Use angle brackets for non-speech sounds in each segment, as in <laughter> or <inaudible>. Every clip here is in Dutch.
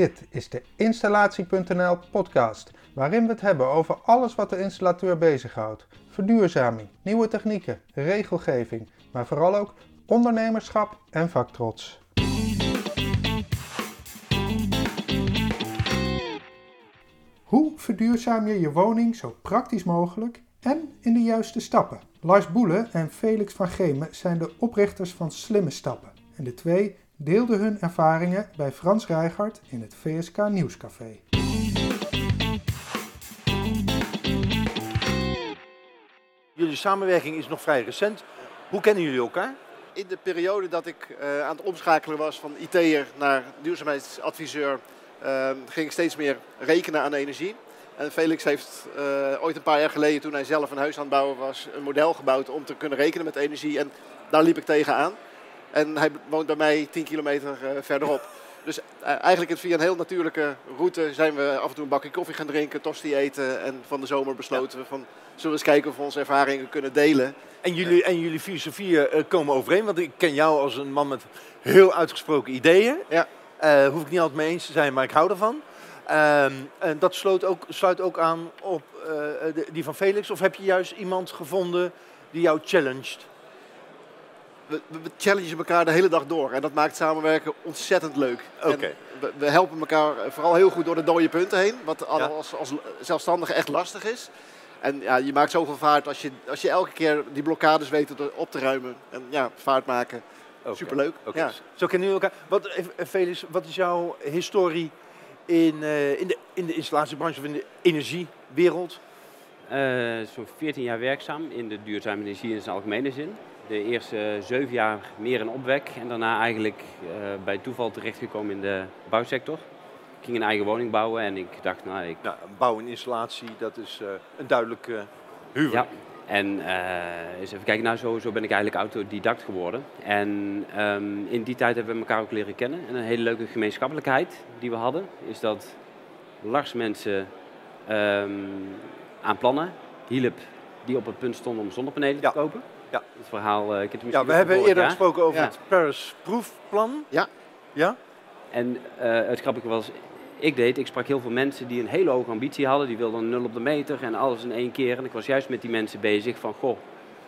Dit is de Installatie.nl podcast, waarin we het hebben over alles wat de installateur bezighoudt. Verduurzaming, nieuwe technieken, regelgeving, maar vooral ook ondernemerschap en vaktrots. Hoe verduurzaam je je woning zo praktisch mogelijk en in de juiste stappen? Lars Boele en Felix van Gemen zijn de oprichters van Slimme Stappen. En de twee deelden hun ervaringen bij Frans Rijgaard in het VSK Nieuwscafé. Jullie samenwerking is nog vrij recent. Hoe kennen jullie elkaar? In de periode dat ik uh, aan het omschakelen was van IT'er naar duurzaamheidsadviseur, uh, ging ik steeds meer rekenen aan energie. En Felix heeft uh, ooit een paar jaar geleden, toen hij zelf een huis aan het bouwen was, een model gebouwd om te kunnen rekenen met energie. En daar liep ik tegenaan. En hij woont bij mij 10 kilometer verderop. Dus eigenlijk via een heel natuurlijke route zijn we af en toe een bakje koffie gaan drinken, tosti eten. En van de zomer besloten we van, zullen we eens kijken of we onze ervaringen kunnen delen. En jullie, en jullie filosofieën komen overeen, want ik ken jou als een man met heel uitgesproken ideeën. Ja. Uh, hoef ik niet altijd mee eens te zijn, maar ik hou ervan. Uh, en dat sluit ook, sluit ook aan op uh, de, die van Felix. Of heb je juist iemand gevonden die jou challenged? We, we challengen elkaar de hele dag door. En dat maakt samenwerken ontzettend leuk. Oké. We, we, helpen elkaar vooral heel goed door de dode punten heen. Wat als, als zelfstandige echt lastig is. En ja, je maakt zoveel vaart als je, als je elke keer die blokkades weet op te ruimen. En ja, vaart maken. Okay. Superleuk. Okay. Ja. Zo kennen jullie elkaar. Wat, Felix, wat is jouw historie in, uh, in, de, in de installatiebranche of in de energiewereld? Uh, Zo'n 14 jaar werkzaam in de duurzame energie in zijn algemene zin. De eerste zeven jaar meer in opwek en daarna eigenlijk uh, bij toeval terechtgekomen in de bouwsector. Ik ging een eigen woning bouwen en ik dacht, nou, ik... Nou, bouw en installatie, dat is uh, een duidelijke huwelijk. Ja, en uh, eens even kijken, nou, zo, zo ben ik eigenlijk autodidact geworden. En um, in die tijd hebben we elkaar ook leren kennen. En een hele leuke gemeenschappelijkheid die we hadden, is dat Lars mensen um, aan plannen hielp die op het punt stonden om zonnepanelen ja. te kopen. Ja. Het verhaal, uh, ik heb het ja, we hebben eerder gesproken over Ja. het Paris proefplan. Ja. Ja? En uh, het grappige was, ik deed, ik sprak heel veel mensen die een hele hoge ambitie hadden. Die wilden nul op de meter en alles in één keer. En ik was juist met die mensen bezig van, goh,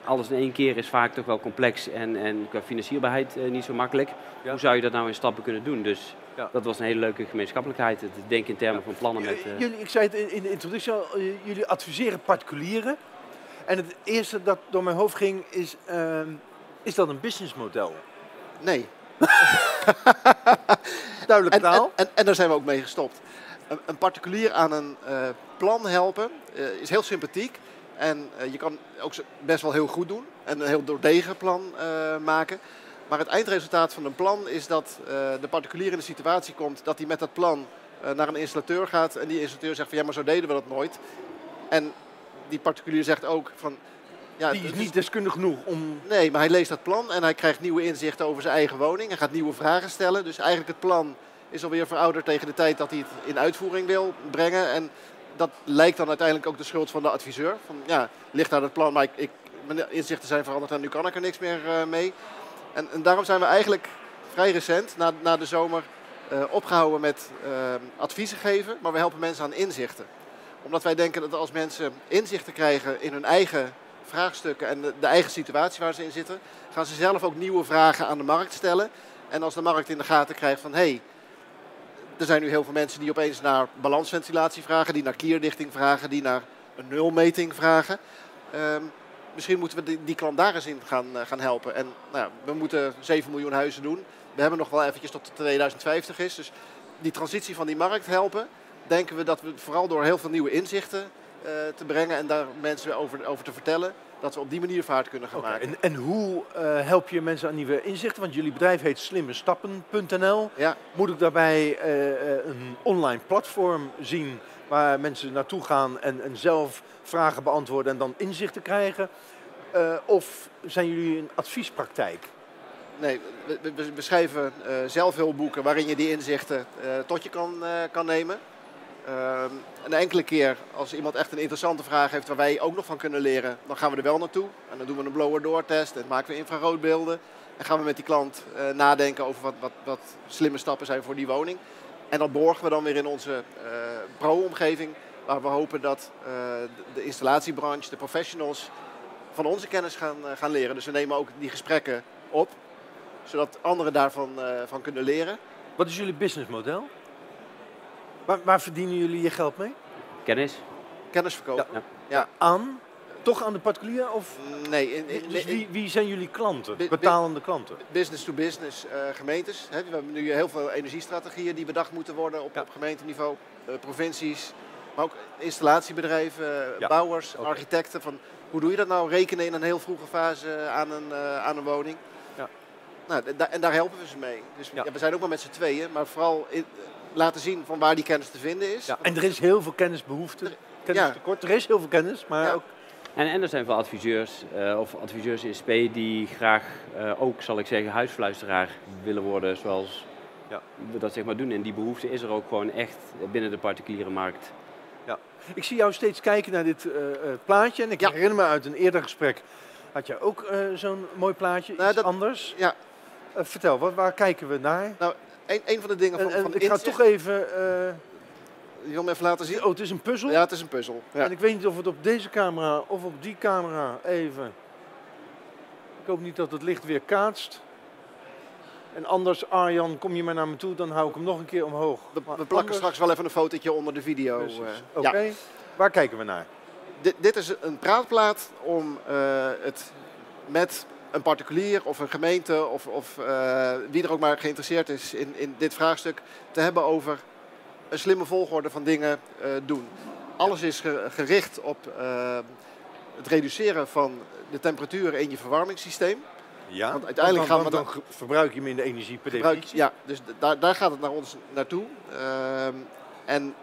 alles in één keer is vaak toch wel complex en, en qua financierbaarheid uh, niet zo makkelijk. Ja. Hoe zou je dat nou in stappen kunnen doen? Dus Ja. dat was een hele leuke gemeenschappelijkheid. Het denken in termen van plannen met... uh, Jullie, ik zei het in, de introductie al, jullie adviseren particulieren. En het eerste dat door mijn hoofd ging is, ehm, is dat een businessmodel? Nee. <laughs> Duidelijk En, taal. en, en, en daar zijn we ook mee gestopt. Een, een particulier aan een uh, plan helpen uh, is heel sympathiek. En uh, je kan ook best wel heel goed doen. En een heel doordegen plan maken. Maar het eindresultaat van een plan is dat de particulier in de situatie komt dat hij met dat plan naar een installateur gaat. En die installateur zegt van ja, maar zo deden we dat nooit. En die particulier zegt ook van... Ja, Die is niet deskundig genoeg om... Nee, maar hij leest dat plan en hij krijgt nieuwe inzichten over zijn eigen woning. Hij gaat nieuwe vragen stellen. Dus eigenlijk het plan is alweer verouderd tegen de tijd dat hij het in uitvoering wil brengen. En dat lijkt dan uiteindelijk ook de schuld van de adviseur. Van ja, ligt aan het plan, maar ik, ik, mijn inzichten zijn veranderd en nu kan ik er niks meer uh, mee. En, en, daarom zijn we eigenlijk vrij recent, na, na de zomer, uh, opgehouden met uh, adviezen geven. Maar we helpen mensen aan inzichten. Omdat wij denken dat als mensen inzichten krijgen in hun eigen vraagstukken en de, eigen situatie waar ze in zitten, gaan ze zelf ook nieuwe vragen aan de markt stellen. En als de markt in de gaten krijgt van hé, hey, er zijn nu heel veel mensen die opeens naar balansventilatie vragen, die naar kierdichting vragen, die naar een nulmeting vragen. Um, misschien moeten we die, klant daar eens in gaan, uh, gaan helpen. En nou, we moeten 7 miljoen huizen doen. We hebben nog wel eventjes tot 2050 is. Dus die transitie van die markt helpen, denken we dat we vooral door heel veel nieuwe inzichten uh, te brengen en daar mensen over, over te vertellen, dat we op die manier vaart kunnen gaan okay, maken. En, en hoe uh, help je mensen aan nieuwe inzichten? Want jullie bedrijf heet slimmestappen.nl. Ja. Moet ik daarbij uh, een online platform zien waar mensen naartoe gaan en, en zelf vragen beantwoorden en dan inzichten krijgen? Of zijn jullie een adviespraktijk? Nee, we, we, we schrijven uh, zelfhulpboeken waarin je die inzichten tot je kan, kan nemen. Uh, een enkele keer, als iemand echt een interessante vraag heeft waar wij ook nog van kunnen leren, dan gaan we er wel naartoe. En dan doen we een blower-door test en maken we infraroodbeelden. En gaan we met die klant nadenken over wat, wat, wat slimme stappen zijn voor die woning. En dat borgen we dan weer in onze eh, pro-omgeving, waar we hopen dat eh, de- installatiebranche, de professionals, van onze kennis gaan, eh, gaan leren. Dus we nemen ook die gesprekken op, zodat anderen daarvan eh, van kunnen leren. Wat is jullie businessmodel? Waar, waar verdienen jullie je geld mee? Kennis. Kennis verkopen. Ja. Aan? Toch aan de particulier? Of Nee, in, in- dus wie, wie zijn jullie klanten? Betalende klanten? business to business eh, gemeentes. Hè. We hebben nu heel veel energiestrategieën die bedacht moeten worden op, Ja. op gemeenteniveau, eh, provincies, maar ook installatiebedrijven, eh, Ja. bouwers, architecten. Van, hoe doe je dat nou? Rekenen in een heel vroege fase aan een, aan een woning. Ja. Nou, en daar helpen we ze mee. Dus Ja. ja, we zijn ook maar met z'n tweeën, maar vooral in- laten zien van waar die kennis te vinden is. Ja, en er is heel veel kennisbehoefte. Kennistekort. Er is heel veel kennis, maar Ja. ook En, en er zijn veel adviseurs eh, of adviseurs in SP die graag eh, ook, zal ik zeggen, huisfluisteraar willen worden, zoals Ja. we dat zeg maar doen. En die behoefte is er ook gewoon echt binnen de particuliere markt. Ik zie jou steeds kijken naar dit eh, eh, plaatje. En ik Ja. herinner me uit een eerder gesprek. Had je ook eh, zo'n mooi plaatje? Nou, iets dat- anders? Ja. Vertel, wat, waar kijken we naar? Een, een van de dingen En, van, en van ik ga toch even... Je wil hem even laten zien? oh, het is een puzzel. Ja, het is een puzzel. Ja. En ik weet niet of het op deze camera of op die camera even... Ik hoop niet dat het licht weer kaatst. En anders, Arjan, kom je maar naar me toe, dan hou ik hem nog een keer omhoog. We, plakken anders- straks wel even een fotootje onder de video. Eh. Oké, Ja. waar kijken we naar? Dit, dit is een praatplaat om eh, het met een particulier of een gemeente of, of eh, wie er ook maar geïnteresseerd is in, in dit vraagstuk te hebben over een slimme volgorde van dingen eh, doen. Alles is ge- gericht op eh, het reduceren van de temperatuur in je verwarmingssysteem. Ja, Want uiteindelijk dan, gaan we dan, dan verbruik je minder energie per definitie. ja, dus daar, daar gaat het naar ons naartoe. Ehm, en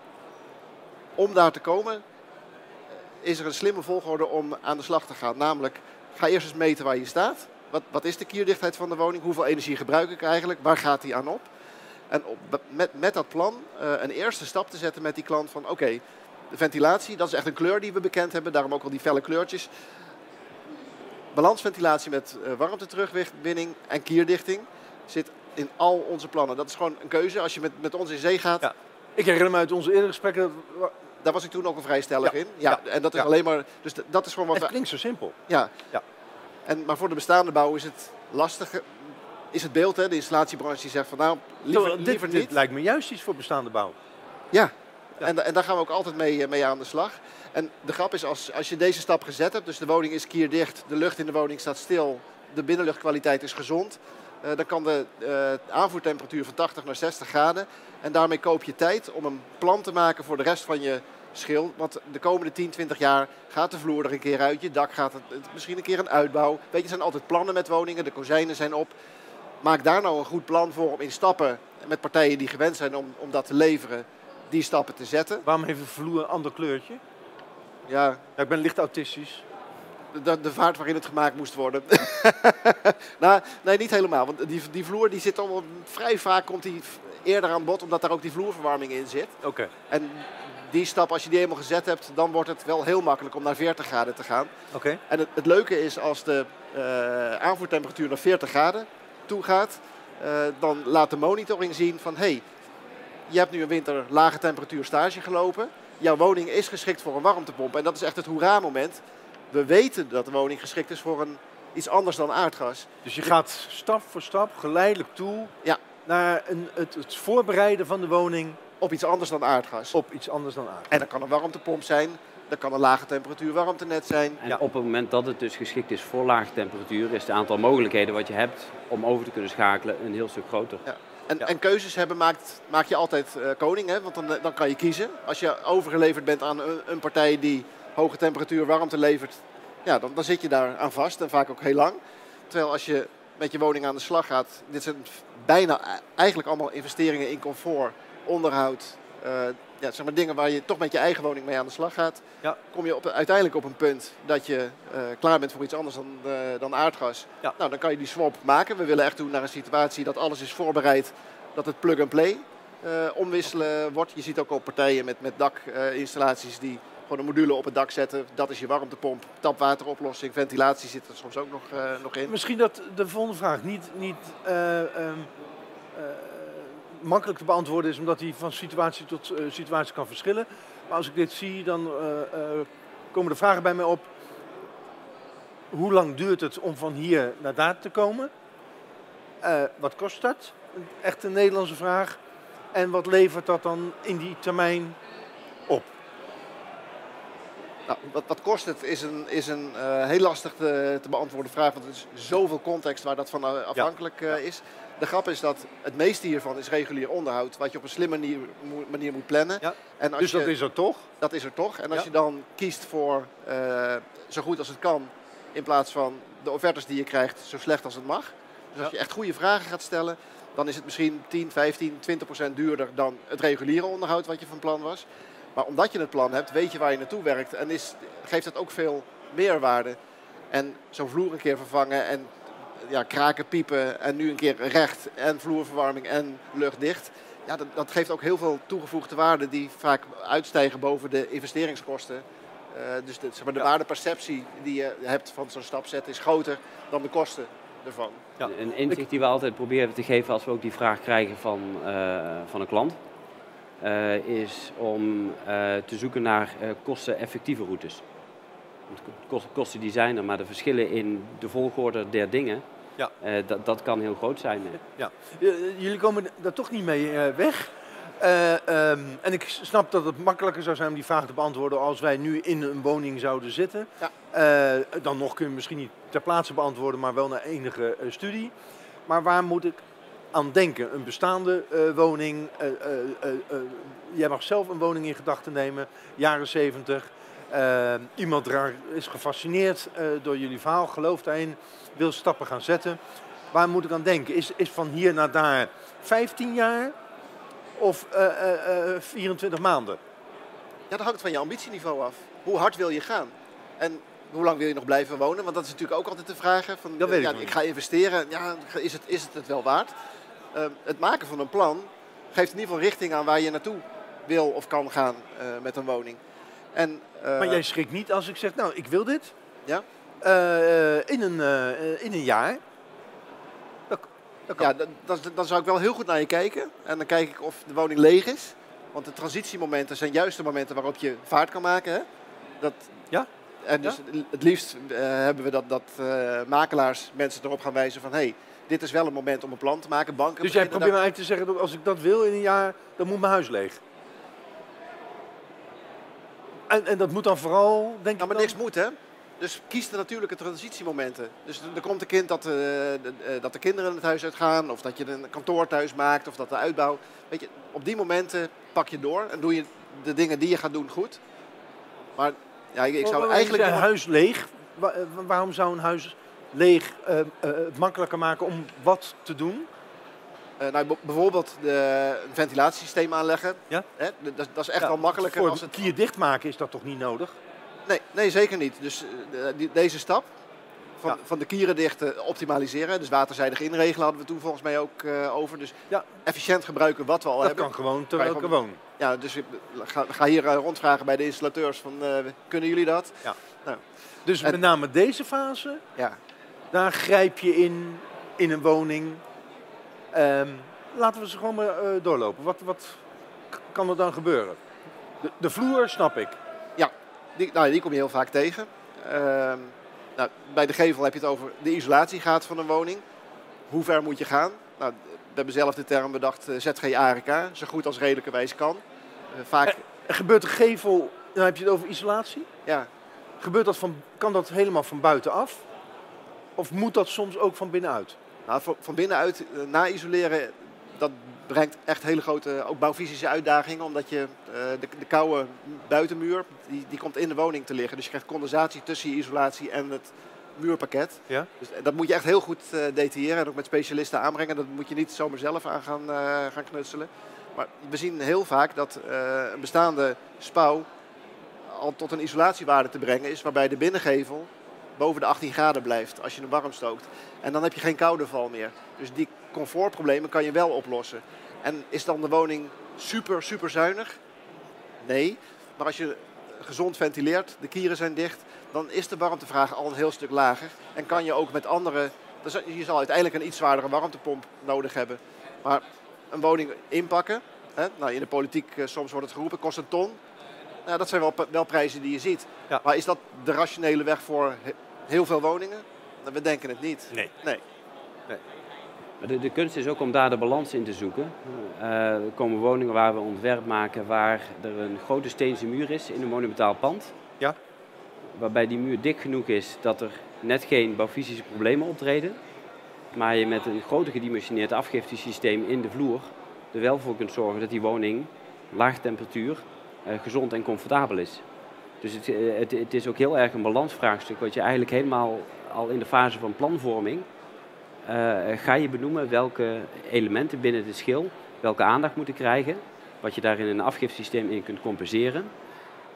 om daar te komen is er een slimme volgorde om aan de slag te gaan. Namelijk, ga eerst eens meten waar je staat. Wat, wat is de kierdichtheid van de woning? Hoeveel energie gebruik ik eigenlijk? Waar gaat die aan op? En op, met, met dat plan eh, een eerste stap te zetten met die klant van oké, de ventilatie, dat is echt een kleur die we bekend hebben. Daarom ook al die felle kleurtjes. Balansventilatie met eh, warmteterugwinning en kierdichting zit in al onze plannen. Dat is gewoon een keuze. Als je met, met ons in zee gaat, Ja. Ik herinner me uit onze eerdere gesprekken, daar was ik toen ook een vrij stellig Ja. in. Ja, en dat is alleen maar. Dus dat is gewoon wat het we. klinkt zo simpel. Ja. Ja. En, maar voor de bestaande bouw is het lastig. Is het beeld, hè? de installatiebranche die zegt van nou, liever, dit, liever dit niet. lijkt me juist iets voor bestaande bouw. Ja, Ja. En, en daar gaan we ook altijd mee, eh, mee aan de slag. En de grap is, als, als je deze stap gezet hebt, dus de woning is kierdicht, de lucht in de woning staat stil, de binnenluchtkwaliteit is gezond, eh, dan kan de eh, aanvoertemperatuur van 80 naar 60 graden. En daarmee koop je tijd om een plan te maken voor de rest van je schil. Want de komende 10, 20 jaar gaat de vloer er een keer uit, je dak gaat het, misschien een keer een uitbouw. Weet je, er zijn altijd plannen met woningen, de kozijnen zijn op. Maak daar nou een goed plan voor om in stappen met partijen die gewend zijn om, om dat te leveren, die stappen te zetten. Waarom heeft een vloer een ander kleurtje? Ja, Ja, ik ben licht autistisch. De, de vaart waarin het gemaakt moest worden. <laughs> nou, nee, niet helemaal. Want die, die vloer die zit al vrij vaak komt die eerder aan bod, omdat daar ook die vloerverwarming in zit. Oké. En die stap, als je die eenmaal gezet hebt, dan wordt het wel heel makkelijk om naar 40 graden te gaan. Oké. En het, het leuke is als de eh, aanvoertemperatuur naar 40 graden toe gaat, eh, dan laat de monitoring zien van hé, hey, je hebt nu een winter lage temperatuur stage gelopen. Jouw woning is geschikt voor een warmtepomp. En dat is echt het hoera-moment. We weten dat de woning geschikt is voor een, iets anders dan aardgas. Dus je gaat stap voor stap geleidelijk toe Ja. naar een, het, het voorbereiden van de woning Op iets anders dan aardgas. op iets anders dan aard. En dat kan een warmtepomp zijn. Dat kan een lage temperatuur warmtenet zijn. En Ja. op het moment dat het dus geschikt is voor lage temperatuur, is het aantal mogelijkheden wat je hebt om over te kunnen schakelen een heel stuk groter. En, Ja. en keuzes hebben maakt, maak je altijd eh, koning, hè? want dan, dan kan je kiezen. Als je overgeleverd bent aan een, een partij die hoge temperatuur warmte levert, ja, dan, dan zit je daar aan vast en vaak ook heel lang. Terwijl als je met je woning aan de slag gaat, dit zijn bijna e- eigenlijk allemaal investeringen in comfort, onderhoud. eh, ja, zeg maar dingen waar je toch met je eigen woning mee aan de slag gaat. Ja. Kom je op, uiteindelijk op een punt dat je eh, klaar bent voor iets anders dan, eh, dan aardgas. Ja. Nou, dan kan je die swap maken. We willen echt toe naar een situatie dat alles is voorbereid dat het plug-and-play omwisselen wordt. Je ziet ook al partijen met, met dakinstallaties die gewoon een module op het dak zetten. Dat is je warmtepomp, tapwateroplossing, ventilatie zit er soms ook nog, eh, nog in. Misschien dat de volgende vraag. Niet, niet eh, ehm, eh, makkelijk te beantwoorden is, omdat die van situatie tot situatie kan verschillen. Maar als ik dit zie, dan komen de vragen bij mij op. Hoe lang duurt het om van hier naar daar te komen? Wat kost dat? Echt een Nederlandse vraag. En wat levert dat dan in die termijn? Nou, wat, wat kost het is een, is een eh, heel lastig te, te beantwoorden vraag, want er is zoveel context waar dat van eh, afhankelijk eh, is. De grap is dat het meeste hiervan is regulier onderhoud, wat je op een slimme manier, mo- manier moet plannen. Ja. En als Dus dat is er toch? dat is er toch. En als Ja. je dan kiest voor zo goed als het kan, in plaats van de offertes die je krijgt zo slecht als het mag. Dus als je echt goede vragen gaat stellen, dan is het misschien 10, 15, 20 procent duurder dan het reguliere onderhoud wat je van plan was. Maar omdat je het plan hebt, weet je waar je naartoe werkt en is, geeft het ook veel meerwaarde. En zo'n vloer een keer vervangen en ja, kraken, piepen en nu een keer recht en vloerverwarming en luchtdicht. Ja, dat, dat geeft ook heel veel toegevoegde waarde die vaak uitstijgen boven de investeringskosten. Eh, dus de, zeg maar, de Ja. waardeperceptie die je hebt van zo'n stap zetten is groter dan de kosten ervan. Ja. Een inzicht die we altijd proberen te geven als we ook die vraag krijgen van, eh, van een klant, is om eh, te zoeken naar eh, kosteneffectieve routes. Kosten die zijn er, maar de verschillen in de volgorde der dingen, Ja. eh, dat, dat kan heel groot zijn. Ja. Eh, Jullie komen daar toch niet mee eh, weg. Eh, ehm, en ik snap dat het makkelijker zou zijn om die vraag te beantwoorden als wij nu in een woning zouden zitten. Ja. Eh, dan nog kun je misschien niet ter plaatse beantwoorden, maar wel naar enige eh, studie. Maar waar moet ik aan denken? Een bestaande eh, woning. eh, eh, jij mag zelf een woning in gedachten nemen, jaren 70. Eh, iemand raar- is gefascineerd door jullie verhaal, gelooft daarin, wil stappen gaan zetten. Waar moet ik aan denken? Is, is van hier naar daar 15 jaar of eh, eh, eh, 24 maanden? Ja, dat hangt van je ambitieniveau af. Hoe hard wil je gaan? En hoe lang wil je nog blijven wonen? Want dat is natuurlijk ook altijd de vraag. hè, Van, Dat eh, weet ik ja, ik ga investeren. Ja, is het, is het het wel waard? Eh, het maken van een plan geeft in ieder geval richting aan waar je naartoe wil of kan gaan eh, met een woning. En, eh, Maar jij schrikt niet als ik zeg, nou, ik wil dit. Ja. Eh, eh, in, een, eh, eh, in een jaar. Dat, dat kan. ja, dan, dan, dan zou ik wel heel goed naar je kijken. En dan kijk ik of de woning leeg is. Want de transitiemomenten zijn juist de momenten waarop je vaart kan maken. Hè? Dat, Ja. En dus het liefst eh, hebben we dat, dat eh, makelaars mensen erop gaan wijzen van... hey, dit is wel een moment om een plan te maken. Banken dus jij probeert eigenlijk te zeggen, dat als ik dat wil in een jaar, dan moet mijn huis leeg. En, en dat moet dan vooral, denk Nou, ik maar dan- niks moet, hè? Dus kies de natuurlijke transitiemomenten. Dus er- komt een kind dat, de, eh, dat de kinderen het huis uitgaan, of dat je een kantoor thuis maakt, of dat de uitbouw. Weet je, op die momenten pak je door en doe je de dingen die je gaat doen goed. Maar ja, ik, ik zou maar eigenlijk. zei huis leeg. Wa- eh, waarom zou een huis leeg het makkelijker maken om wat te doen? nou, b- bijvoorbeeld de, een ventilatiesysteem aanleggen. Ja. Hè? Dat, dat is echt Ja, wel makkelijker Voor als het kier dichtmaken is dat toch niet nodig? Nee, nee, zeker niet. Dus de- deze stap van, Ja. van de kieren dicht optimaliseren. Dus waterzijdig inregelen hadden we toen volgens mij ook eh, over. Dus Ja. efficiënt gebruiken wat we al dat hebben. kan gewoon terwijl ik gewoon- woon. Ja, dus ik ga, ga hier eh, rondvragen bij de installateurs van eh, kunnen jullie dat? Dus En- met name deze fase, Ja. daar grijp je in, in een woning. Ehm, laten we ze gewoon maar doorlopen. Wat, wat kan er dan gebeuren? De, de vloer snap ik. Die, nou, die kom je heel vaak tegen. Ehm, nou, bij de gevel heb je het over de isolatiegraad van een woning. Hoe ver moet je gaan? Nou, we hebben zelf de term bedacht, eh, ZG-ARK, zo goed als redelijkerwijs kan. Eh, vaak, Er gebeurt een gevel, dan heb je het over isolatie. ja, Gebeurt dat van, kan dat helemaal van buitenaf? Of moet dat soms ook van binnenuit? nou, van, binnenuit eh, na-isoleren, dat brengt echt hele grote, ook bouwfysische uitdagingen. Omdat je eh, de, de koude buitenmuur, die, die komt in de woning te liggen. Dus je krijgt condensatie tussen je isolatie en het muurpakket. Ja. Dus dat moet je echt heel goed eh, detailleren en ook met specialisten aanbrengen. Dat moet je niet zomaar zelf aan gaan, eh, gaan knutselen. Maar we zien heel vaak dat eh, een bestaande spouw al tot een isolatiewaarde te brengen is, waarbij de binnengevel boven de 18 graden blijft als je hem warm stookt. En dan heb je geen koude val meer. Dus die comfortproblemen kan je wel oplossen. En is dan de woning super, super zuinig? Nee. Maar als je gezond ventileert, de kieren zijn dicht, dan is de warmtevraag al een heel stuk lager. En kan je ook met andere. zal- Je zal uiteindelijk een iets zwaardere warmtepomp nodig hebben. Maar een woning inpakken. Hè? Nou, in de politiek eh, soms wordt het geroepen, kost een ton. Nou, dat zijn wel, wel prijzen die je ziet. Ja. Maar is dat de rationele weg voor heel veel woningen? Nou, we denken het niet. Nee. Nee. Maar De, de kunst is ook om daar de balans in te zoeken. Eh, er komen woningen waar we ontwerp maken waar er een grote steense muur is in een monumentaal pand. Ja. Waarbij die muur dik genoeg is dat er net geen bouwfysische problemen optreden. Maar je met een groter gedimensioneerd afgiftesysteem in de vloer er wel voor kunt zorgen dat die woning laag temperatuur, eh, gezond en comfortabel is. Dus het, eh, het, het is ook heel erg een balansvraagstuk wat je eigenlijk helemaal al in de fase van planvorming eh, ga je benoemen welke elementen binnen de schil welke aandacht moeten krijgen. Wat je daar in een afgifsysteem in kunt compenseren.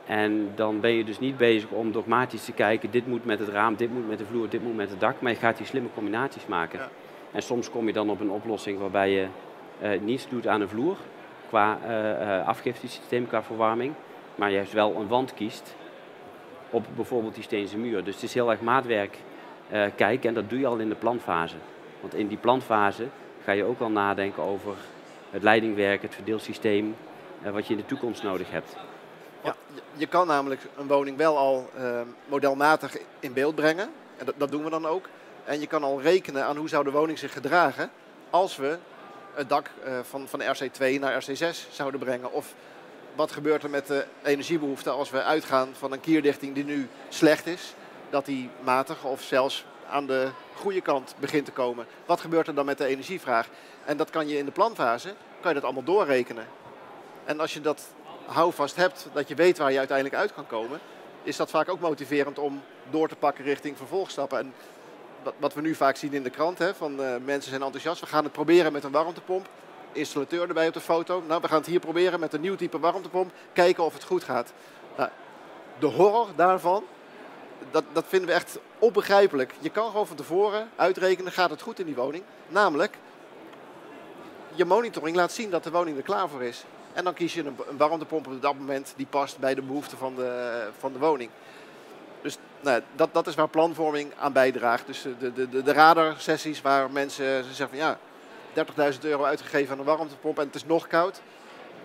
En dan ben je dus niet bezig om dogmatisch te kijken, dit moet met het raam, dit moet met de vloer, dit moet met het dak. Maar je gaat die slimme combinaties maken. Ja. En soms kom je dan op een oplossing waarbij je eh, niets doet aan de vloer qua eh, afgiftesysteem, qua verwarming. Maar juist wel een wand kiest op bijvoorbeeld die steense muur. Dus het is heel erg maatwerk eh, kijken en dat doe je al in de planfase. Want in die planfase ga je ook al nadenken over het leidingwerk, het verdeelsysteem, eh, wat je in de toekomst nodig hebt. Want je- kan namelijk een woning wel al eh, modelmatig in beeld brengen. En dat, dat doen we dan ook. En je kan al rekenen aan hoe zou de woning zich gedragen als we het dak van, van RC2 naar RC6 zouden brengen. Of wat gebeurt er met de energiebehoefte als we uitgaan van een kierdichting die nu slecht is. Dat die matig of zelfs aan de goede kant begint te komen. Wat gebeurt er dan met de energievraag? En dat kan je in de planfase, kan je dat allemaal doorrekenen. En als je dat houvast hebt, dat je weet waar je uiteindelijk uit kan komen, is dat vaak ook motiverend om door te pakken richting vervolgstappen. En wat, we nu vaak zien in de krant, hè, van eh, mensen zijn enthousiast, we gaan het proberen met een warmtepomp. Installateur erbij op de foto. Nou, we gaan het hier proberen met een nieuw type warmtepomp. Kijken of het goed gaat. Nou, de horror daarvan, dat, dat vinden we echt onbegrijpelijk. Je kan gewoon van tevoren uitrekenen, gaat het goed in die woning? Namelijk, je monitoring laat zien dat de woning er klaar voor is. En dan kies je een, warmtepomp op dat moment die past bij de behoeften van de, van de woning. Dus nou, dat, dat is waar planvorming aan bijdraagt. Dus de, de, de, de radarsessies waar mensen zeggen van ja, 30.000 euro uitgegeven aan een warmtepomp en het is nog koud.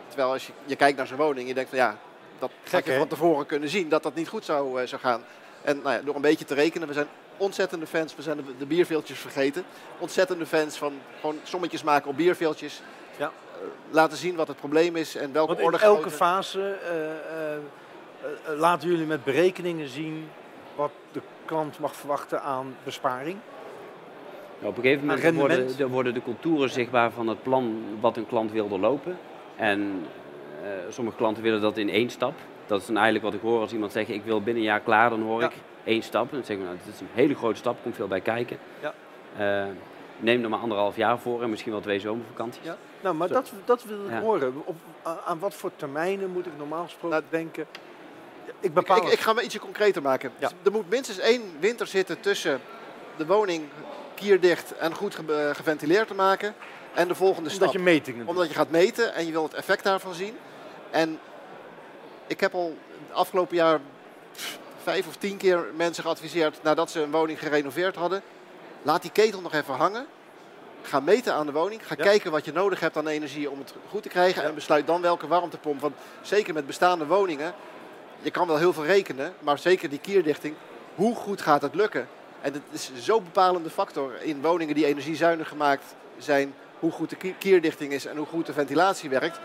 Terwijl als je, je kijkt naar zo'n woning, je denkt van ja, dat Gek, van tevoren kunnen zien dat dat niet goed zou, eh, zou gaan. En nou ja, door een beetje te rekenen, we zijn ontzettende fans, we zijn de, de bierveeltjes vergeten. Ontzettende fans van gewoon sommetjes maken op bierveeltjes. Ja. Eh, laten zien wat het probleem is en welke Want in orde elke grootte. fase eh, laten jullie met berekeningen zien wat de klant mag verwachten aan besparing. Nou, op een gegeven moment worden, er worden de contouren zichtbaar van het plan wat een klant wil doorlopen. En eh, sommige klanten willen dat in één stap. Dat is dan eigenlijk wat ik hoor als iemand zegt ik wil binnen een jaar klaar, dan hoor Ja. ik één stap. En dan zeg ik nou, dit is een hele grote stap, komt veel bij kijken. Ja. Eh, neem er maar anderhalf jaar voor en misschien wel twee zomervakanties. Ja. Nou, maar Zo. dat, dat wil ik Ja. horen. Op, aan, wat voor termijnen moet ik normaal gesproken Nou, denken? Ik bepaal ik, ik ga me ietsje concreter maken. Ja. Dus Er moet minstens één winter zitten tussen de woning kierdicht en goed ge- eh, geventileerd te maken en de volgende omdat stap. je metingen doet. Omdat je gaat meten en je wil het effect daarvan zien. En ik heb al het afgelopen jaar vijf of tien keer mensen geadviseerd nadat ze een woning gerenoveerd hadden. Laat die ketel nog even hangen. Ga meten aan de woning. Ga Ja. kijken wat je nodig hebt aan energie om het goed te krijgen. En besluit dan welke warmtepomp. Want zeker met bestaande woningen. Je kan wel heel veel rekenen. Maar zeker die kierdichting. Hoe goed gaat het lukken? En het is zo'n bepalende factor in woningen die energiezuinig gemaakt zijn. Hoe goed de ki- kierdichting is en hoe goed de ventilatie werkt.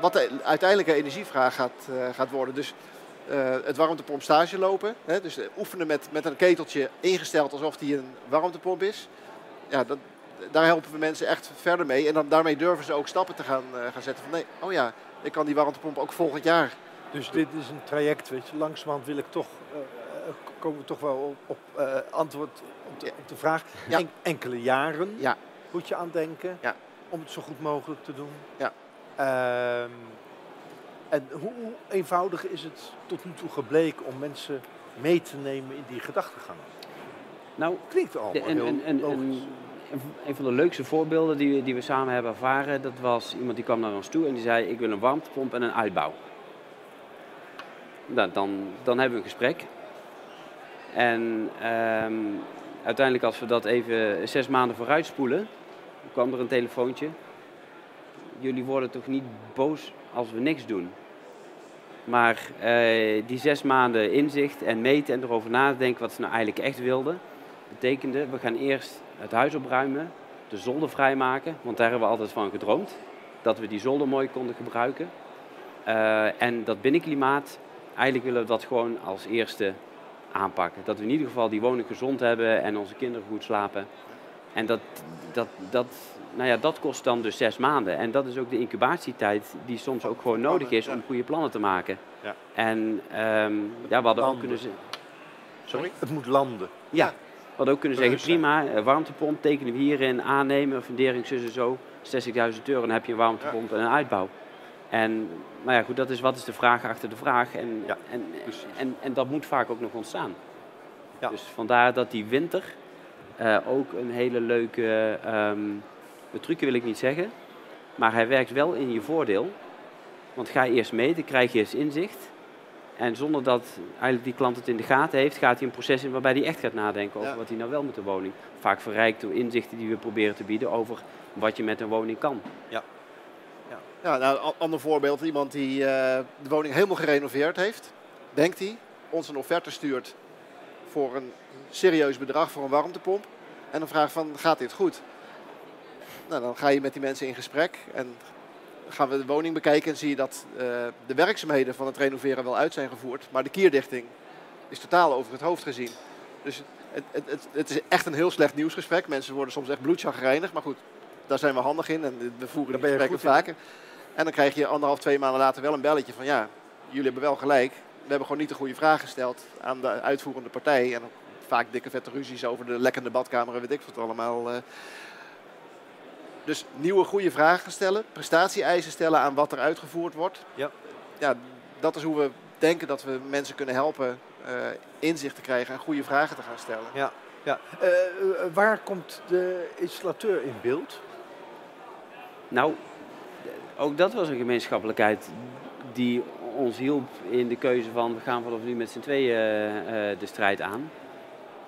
Wat de uiteindelijke energievraag gaat, eh, gaat worden. Dus eh, het warmtepomp stage lopen. Hè, dus oefenen met, met een keteltje ingesteld alsof die een warmtepomp is. Ja, dat, daar helpen we mensen echt verder mee. En dan, daarmee durven ze ook stappen te gaan, eh, gaan zetten. Van nee, oh ja, ik kan die warmtepomp ook volgend jaar. Dus dit is een traject, weet je. Langzamerhand wil ik toch, komen we toch wel op, op eh, antwoord op de, op de vraag. Ja. En- enkele jaren Ja. moet je aan denken Ja. om het zo goed mogelijk te doen. Ja. Ehm, en hoe eenvoudig is het tot nu toe gebleken om mensen mee te nemen in die gedachtegang? Nou, Klinkt allemaal De- en, heel en, en, logisch. en- een- een van de leukste voorbeelden die we, die we samen hebben ervaren, dat was iemand die kwam naar ons toe en die zei: Ik wil een warmtepomp en een uitbouw. Nou, dan, dan hebben we een gesprek. En ehm, uiteindelijk, als we dat even zes maanden vooruit spoelen, kwam er een telefoontje. jullie worden toch niet boos als we niks doen. Maar eh, die zes maanden inzicht en meten en erover nadenken wat ze nou eigenlijk echt wilden, betekende we gaan eerst het huis opruimen, de zolder vrijmaken, want daar hebben we altijd van gedroomd. Dat we die zolder mooi konden gebruiken. Eh, en dat binnenklimaat, eigenlijk willen we dat gewoon als eerste aanpakken. Dat we in ieder geval die woning gezond hebben en onze kinderen goed slapen. En dat, dat, dat, nou ja, dat kost dan dus zes maanden. En dat is ook de incubatietijd die soms ook gewoon nodig is om goede plannen te maken. Ja. En ehm, ja, we hadden ook kunnen zeggen... Sorry? Het moet landen. Ja, we hadden ook kunnen zeggen, prima, warmtepomp tekenen we hierin, aannemen, fundering, zus en zo. 60.000 euro, dan heb je een warmtepomp en een uitbouw. En, maar ja, goed, dat is wat is de vraag achter de vraag. En, Ja, en, en, en dat moet vaak ook nog ontstaan. Ja. Dus vandaar dat die winter eh, ook een hele leuke, een trucje wil ik niet zeggen, maar hij werkt wel in je voordeel. Want ga je eerst meten, krijg je eerst inzicht. En zonder dat eigenlijk die klant het in de gaten heeft, gaat hij een proces in waarbij hij echt gaat nadenken over Ja. wat hij nou wel met de woning. Vaak verrijkt door inzichten die we proberen te bieden over wat je met een woning kan. Ja, nou, een ander voorbeeld. Iemand die eh, de woning helemaal gerenoveerd heeft, denkt hij, ons een offerte stuurt voor een serieus bedrag voor een warmtepomp. En dan vraagt van, gaat dit goed? Nou, dan ga je met die mensen in gesprek en gaan we de woning bekijken en zie je dat eh, de werkzaamheden van het renoveren wel uit zijn gevoerd. Maar de kierdichting is totaal over het hoofd gezien. Dus het, het, het, het is echt een heel slecht nieuwsgesprek. Mensen worden soms echt bloedchagrijnig, maar goed, daar zijn we handig in en we voeren die je gesprekken in. En dan krijg je anderhalf, twee maanden later wel een belletje van ja, jullie hebben wel gelijk. We hebben gewoon niet de goede vraag gesteld aan de uitvoerende partij. En vaak dikke vette ruzies over de lekkende badkamer en weet ik wat allemaal. eh. Dus nieuwe goede vragen stellen, prestatie-eisen stellen aan wat er uitgevoerd wordt. Ja. ja, dat is hoe we denken dat we mensen kunnen helpen eh, inzicht te krijgen en goede vragen te gaan stellen. Ja. Ja. Eh, waar komt de installateur in beeld? Nou, ook dat was een gemeenschappelijkheid die ons hielp in de keuze van we gaan vanaf nu met z'n tweeën eh, eh, de strijd aan.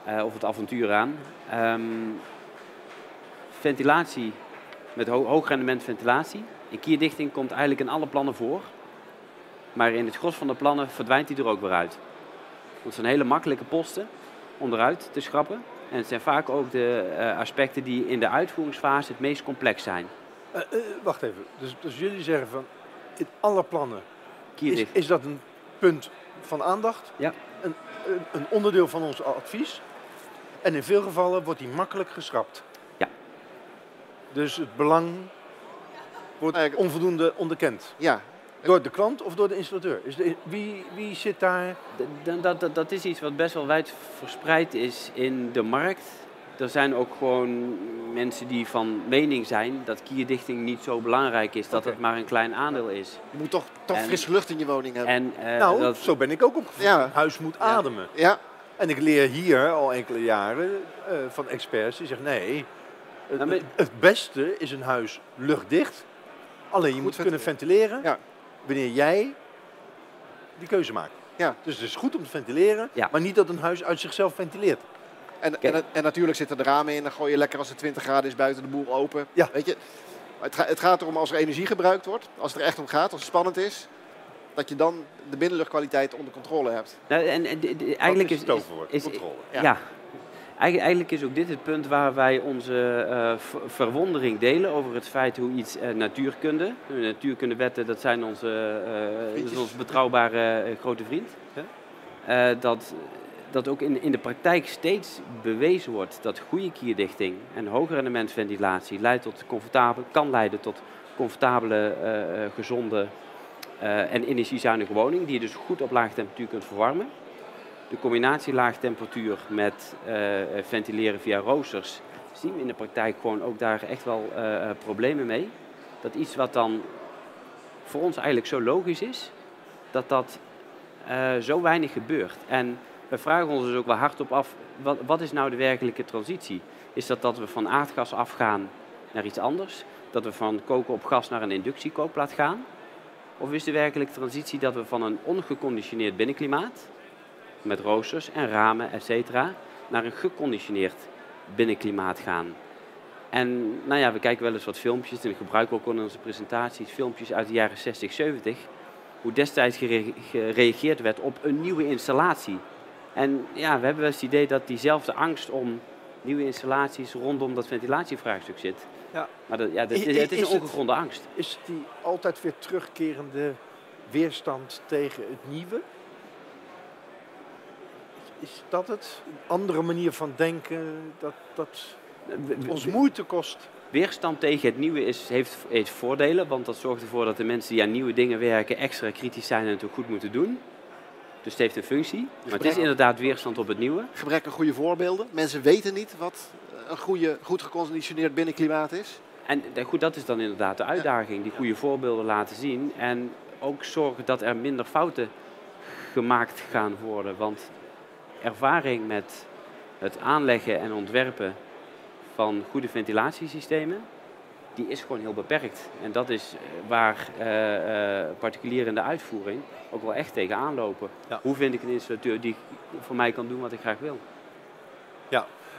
Eh, of het avontuur aan. Ehm, ventilatie, met ho hoog rendement ventilatie. In kierdichting komt eigenlijk in alle plannen voor. Maar in het gros van de plannen verdwijnt die er ook weer uit. Dat zijn hele makkelijke posten om eruit te schrappen. En het zijn vaak ook de aspecten die in de uitvoeringsfase het meest complex zijn. Eh, eh, wacht even. Dus, dus jullie zeggen van in alle plannen is, is dat een punt van aandacht? Ja. Een, een, een onderdeel van ons advies? En in veel gevallen wordt die makkelijk geschrapt. Ja. Dus het belang wordt Eigenlijk- onvoldoende onderkend. Ja, Door de klant of door de installateur? Is de, wie, wie zit daar? Dat, dat, dat is iets wat best wel wijd verspreid is in de markt. Er zijn ook gewoon mensen die van mening zijn dat kierdichting niet zo belangrijk is, dat het maar een klein aandeel is. je moet toch, toch En- frisse lucht in je woning hebben. En eh, nou, dat, zo ben ik ook opgevoed. Ja. Huis moet ademen. Ja, En ik leer hier al enkele jaren eh, van experts die zeggen nee, het, Nou, maar- het beste is een huis luchtdicht. Alleen je moet kunnen ventileren Ja. wanneer jij die keuze maakt. Ja. Dus het is goed om te ventileren, Ja. maar niet dat een huis uit zichzelf ventileert. En, en, en natuurlijk zitten de ramen in. Dan gooi je lekker als het 20 graden is buiten de boel open. Ja. Weet je, Maar het, ga- het gaat erom als er energie gebruikt wordt. Als het er echt om gaat, als het spannend is. Dat je dan de binnenluchtkwaliteit onder controle hebt. nou, en, eigenlijk is is, het toverwoord, is- controle. Ja. Ja. Eigen- Eigenlijk is ook dit het punt waar wij onze eh, ver- verwondering delen over het feit hoe iets eh, natuurkunde, de natuurkundewetten, dat zijn onze, eh, dat is Vriendjes. ons betrouwbare eh, grote vriend. Eh, dat, dat ook in, in de praktijk steeds bewezen wordt dat goede kierdichting en hoge rendementventilatie leidt tot comfortabel, kan leiden tot comfortabele, eh, eh, gezonde eh, en energiezuinige woning, die je dus goed op lage temperatuur kunt verwarmen. De combinatie laag temperatuur met ventileren via roosters zien we in de praktijk gewoon ook daar echt wel problemen mee. Dat iets wat dan voor ons eigenlijk zo logisch is, dat dat zo weinig gebeurt. En we vragen ons dus ook wel hardop af, wat, is nou de werkelijke transitie? Is dat dat we van aardgas afgaan naar iets anders? Dat we van koken op gas naar een inductiekoopplaat gaan? Of is de werkelijke transitie dat we van een ongeconditioneerd binnenklimaat, met roosters en ramen, et cetera, naar een geconditioneerd binnenklimaat gaan? En nou ja, we kijken wel eens wat filmpjes en ik gebruik ook in onze presentaties filmpjes uit de jaren 60, 70. Hoe destijds gere- gereageerd werd op een nieuwe installatie. En ja, we hebben wel eens het idee dat diezelfde angst om nieuwe installaties rondom dat ventilatievraagstuk zit. Ja. Maar dat, ja, dat, is, het is is een het- ongegronde angst. Is die altijd weer terugkerende weerstand tegen het nieuwe? Is dat het? Een andere manier van denken dat, dat ons moeite kost? Weerstand tegen het nieuwe is, heeft, heeft voordelen, want dat zorgt ervoor dat de mensen die aan nieuwe dingen werken extra kritisch zijn en het ook goed moeten doen. Dus het heeft een functie. Maar het is inderdaad weerstand op het nieuwe. Gebrek aan goede voorbeelden. Mensen weten niet wat een goede, goed geconditioneerd binnenklimaat is. En eh, goed, dat is dan inderdaad de uitdaging. Die goede voorbeelden laten zien. En ook zorgen dat er minder fouten gemaakt gaan worden. Want ervaring met het aanleggen en ontwerpen van goede ventilatiesystemen, die is gewoon heel beperkt. En dat is eh, waar eh, particulieren in de uitvoering ook wel echt tegenaan lopen. Ja. Hoe vind ik een installateur die voor mij kan doen wat ik graag wil?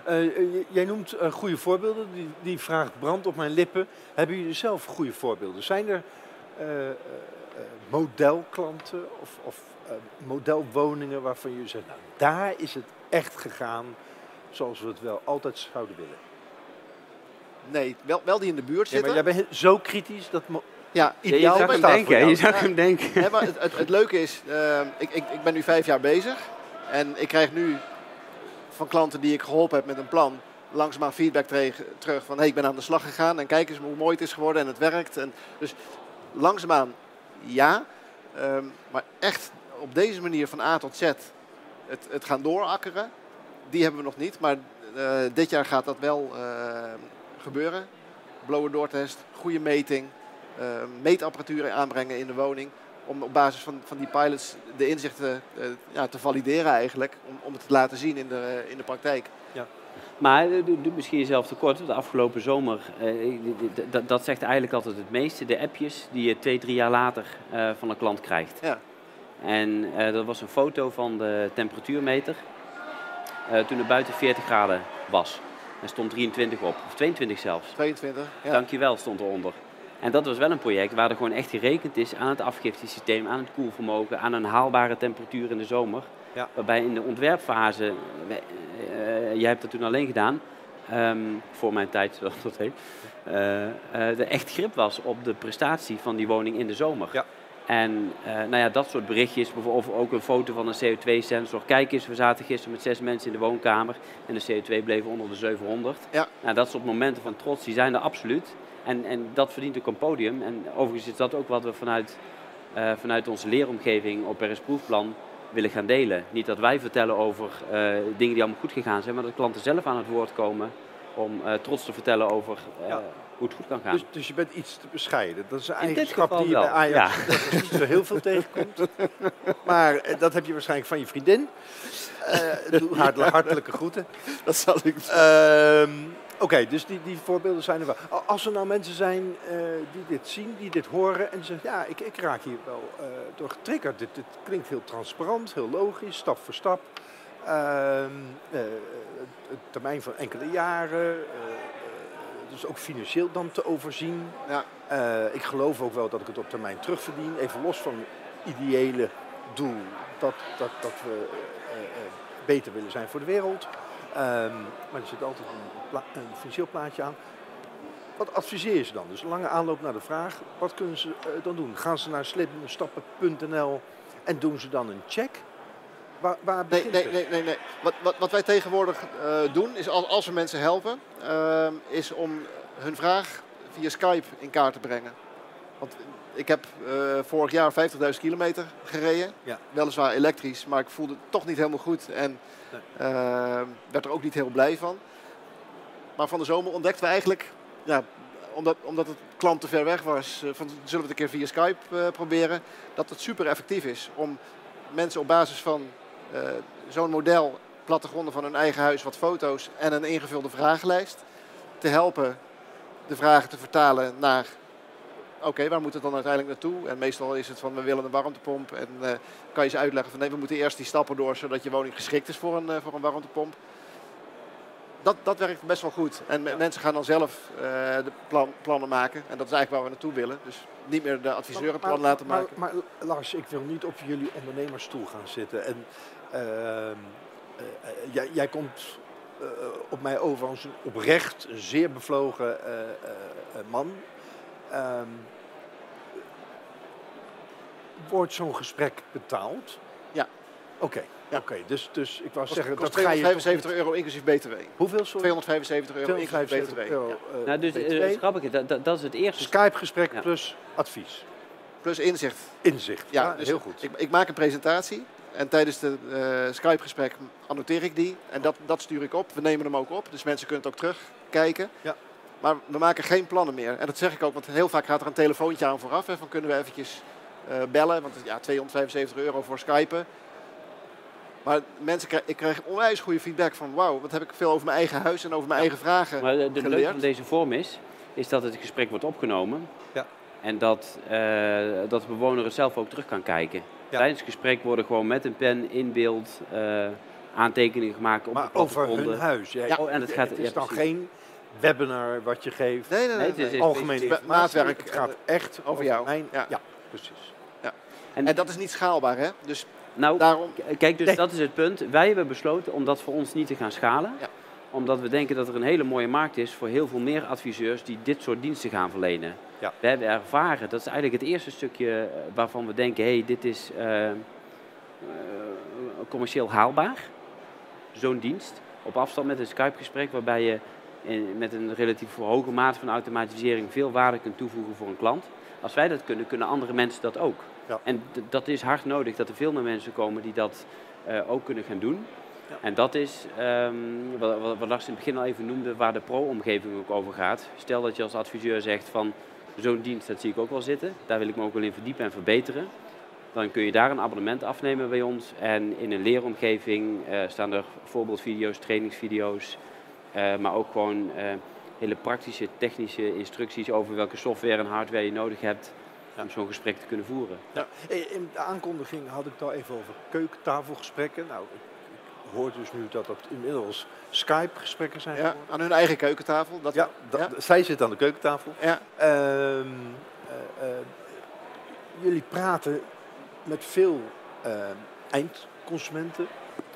Eh, eh, j- jij noemt goede voorbeelden. Die, die vraag brandt op mijn lippen. Hebben jullie zelf goede voorbeelden? Zijn er modelklanten of, of modelwoningen waarvan jullie zeggen, nou, daar is het echt gegaan zoals we het wel altijd zouden willen? Nee, wel, wel die in de buurt Nee, maar zitten. jij bent zo kritisch dat Ja, Ja, je zag hem denken, je zag hem denken. Maar het, het, het leuke is, eh, ik, ik, ik ben nu vijf jaar bezig. En ik krijg nu van klanten die ik geholpen heb met een plan, langzaamaan feedback terug, van hey, ik ben aan de slag gegaan en kijk eens hoe mooi het is geworden en het werkt. En dus langzaamaan ja, Ehm, maar echt op deze manier van A tot Z het, het gaan doorakkeren, die hebben we nog niet. Maar eh, dit jaar gaat dat wel eh, gebeuren. Blower doortest, goede meting, eh, meetapparatuur aanbrengen in de woning. Om op basis van, van die pilots de inzichten eh, ja, te valideren eigenlijk. Om, om het te laten zien in de, in de praktijk. Maar eh, doe, misschien jezelf tekort. De afgelopen zomer, dat zegt eigenlijk altijd het meeste. De appjes die je twee, drie jaar later van een klant krijgt. Ja. En dat was een foto van de temperatuurmeter. toen het buiten 40 graden was. Er stond 23 op, of 22 zelfs. 22. Ja. Dankjewel stond eronder. En dat was wel een project waar er gewoon echt gerekend is aan het afgiftesysteem, aan het koelvermogen, aan een haalbare temperatuur in de zomer. Ja. Waarbij in de ontwerpfase, we- eh, jij hebt dat toen alleen gedaan, ehm, voor mijn tijd <laughs> dat heet, eh, er echt grip was op de prestatie van die woning in de zomer. Ja. En eh, nou ja, dat soort berichtjes, bijvoorbeeld ook een foto van een CO2-sensor. Kijk eens, we zaten gisteren met zes mensen in de woonkamer en de CO2 bleef onder de 700. Ja. Nou, dat soort momenten van trots, die zijn er absoluut. En, en dat verdient ook een podium. En overigens is dat ook wat we vanuit, eh, vanuit onze leeromgeving op RS Proefplan willen gaan delen. Niet dat wij vertellen over eh, dingen die allemaal goed gegaan zijn, maar dat klanten zelf aan het woord komen om trots te vertellen over Ja. Hoe het goed kan gaan. Dus, dus je bent iets te bescheiden. Dat is een eigenschap die je bij Ajax ja. dat is niet zo heel veel tegenkomt. <laughs> Maar eh, dat heb je waarschijnlijk van je vriendin. Eh, doe haar hartelijke groeten. Dat zal ik Ehm, Oké, dus die, die voorbeelden zijn er wel. Al- Als er nou mensen zijn eh, die dit zien, die dit horen en zeggen, ja, ik, ik raak hier wel door getriggerd. Dit, dit klinkt heel transparant, heel logisch, stap voor stap. Ehm, eh, een termijn van enkele jaren, dus ook financieel dan te overzien. Ja. Eh, ik geloof ook wel dat ik het op termijn terugverdien, even los van het ideële doel dat, dat, dat we eh, eh, beter willen zijn voor de wereld. Ehm, maar er zit altijd een, pla- een financieel plaatje aan. Wat adviseer je ze dan? Dus lange aanloop naar de vraag, wat kunnen ze dan doen? Gaan ze naar slimstappen.nl en doen ze dan een check? Waar, waar Nee, nee, nee, nee. nee. Wat, wat, wat wij tegenwoordig eh, doen, is als, als we mensen helpen, ehm, is om hun vraag via Skype in kaart te brengen. Want ik heb eh, vorig jaar 50.000 kilometer gereden. Ja. Weliswaar elektrisch, maar ik voelde het toch niet helemaal goed. En Nee. ehm, werd er ook niet heel blij van. Maar van de zomer ontdekten we eigenlijk, ja, omdat, omdat het klant te ver weg was, eh, van, zullen we het een keer via Skype eh, proberen, dat het super effectief is om mensen op basis van eh, zo'n model, plattegronden van hun eigen huis, wat foto's en een ingevulde vragenlijst, te helpen de vragen te vertalen naar, oké, waar moet het dan uiteindelijk naartoe? En meestal is het van, we willen een warmtepomp en eh, kan je ze uitleggen van, nee, we moeten eerst die stappen door, zodat je woning geschikt is voor een, eh, voor een warmtepomp. Dat, dat werkt best wel goed. En me- mensen gaan dan zelf eh, de plan, plannen maken. En dat is eigenlijk waar we naartoe willen. Dus niet meer de adviseur een plan laten maar, maken. Maar, Lars, ik wil niet op jullie ondernemersstoel gaan zitten. En, ehm, eh, jij, jij komt eh, op mij over als een oprecht, zeer bevlogen man. Ehm, wordt zo'n gesprek betaald? Ja. Oké, Ja. oké. Dus, dus ik wou Kost, zeggen, kost dat ga je toch 275 euro inclusief BTW. Hoeveel, sorry? 275 euro inclusief 275 BTW. euro. Ja. eh, Nou, dus BTW. eh, is grappig, dat, dat, dat is het eerste. Skype-gesprek Ja. plus advies. Plus inzicht. Inzicht. Ja, Ja, dus heel goed. Ik, ik maak een presentatie. En tijdens de eh, Skype-gesprek annoteer ik die. En dat, dat stuur ik op. We nemen hem ook op. Dus mensen kunnen het ook terugkijken. Ja. Maar we maken geen plannen meer. En dat zeg ik ook, want heel vaak gaat er een telefoontje aan vooraf. Hè, van kunnen we eventjes eh, bellen. Want ja, 275 euro voor Skypen. Maar mensen, ik krijg onwijs goede feedback van... wauw, wat heb ik veel over mijn eigen huis en over mijn eigen vragen Maar de, de van deze vorm is, is dat het gesprek wordt opgenomen. Ja. En dat, eh, dat de bewoner het zelf ook terug kan kijken. Ja. Tijdens het gesprek worden gewoon met een pen in beeld eh, aantekeningen gemaakt op Maar de over hun huis. Ja. Oh, en het gaat- het is ja, dan precies. geen webinar wat je geeft. Nee, nee, nee. Nee, het is-. Algemeen het is informatie. maatwerk. Het gaat echt over jou. Mijn, Ja. ja. precies. En, En dat is niet schaalbaar, hè? Dus nou, daarom... kijk, dus Nee. dat is het punt. Wij hebben besloten om dat voor ons niet te gaan schalen. Ja. Omdat we denken dat er een hele mooie markt is voor heel veel meer adviseurs die dit soort diensten gaan verlenen. Ja. We hebben ervaren, dat is eigenlijk het eerste stukje eh, waarvan we denken, hé, hey, dit is eh, eh, commercieel haalbaar. Zo'n dienst. Op afstand met een Skype-gesprek waarbij je in- met een relatief hoge mate van automatisering veel waarde kunt toevoegen voor een klant. Als wij dat kunnen, kunnen andere mensen dat ook. Ja. En dat is hard nodig, dat er veel meer mensen komen die dat eh, ook kunnen gaan doen. Ja. En dat is ehm, wat, wat, wat Lars in het begin al even noemde, waar de pro-omgeving ook over gaat. Stel dat je als adviseur zegt van zo'n dienst, dat zie ik ook wel zitten. Daar wil ik me ook wel in verdiepen en verbeteren. Dan kun je daar een abonnement afnemen bij ons. En in een leeromgeving eh, staan er voorbeeldvideo's, trainingsvideo's. eh, maar ook gewoon hele praktische, technische instructies over welke software en hardware je nodig hebt om zo'n gesprek te kunnen voeren. Ja. Eh, In de aankondiging had ik het al even over keukentafelgesprekken. Nou, ik, hoor dus nu dat dat inmiddels Skype-gesprekken zijn Ja, geworden. aan hun eigen keukentafel. Dat, Ja, zij zit aan de keukentafel. ja. Ehm, eh, eh, jullie praten met veel eh, eindconsumenten,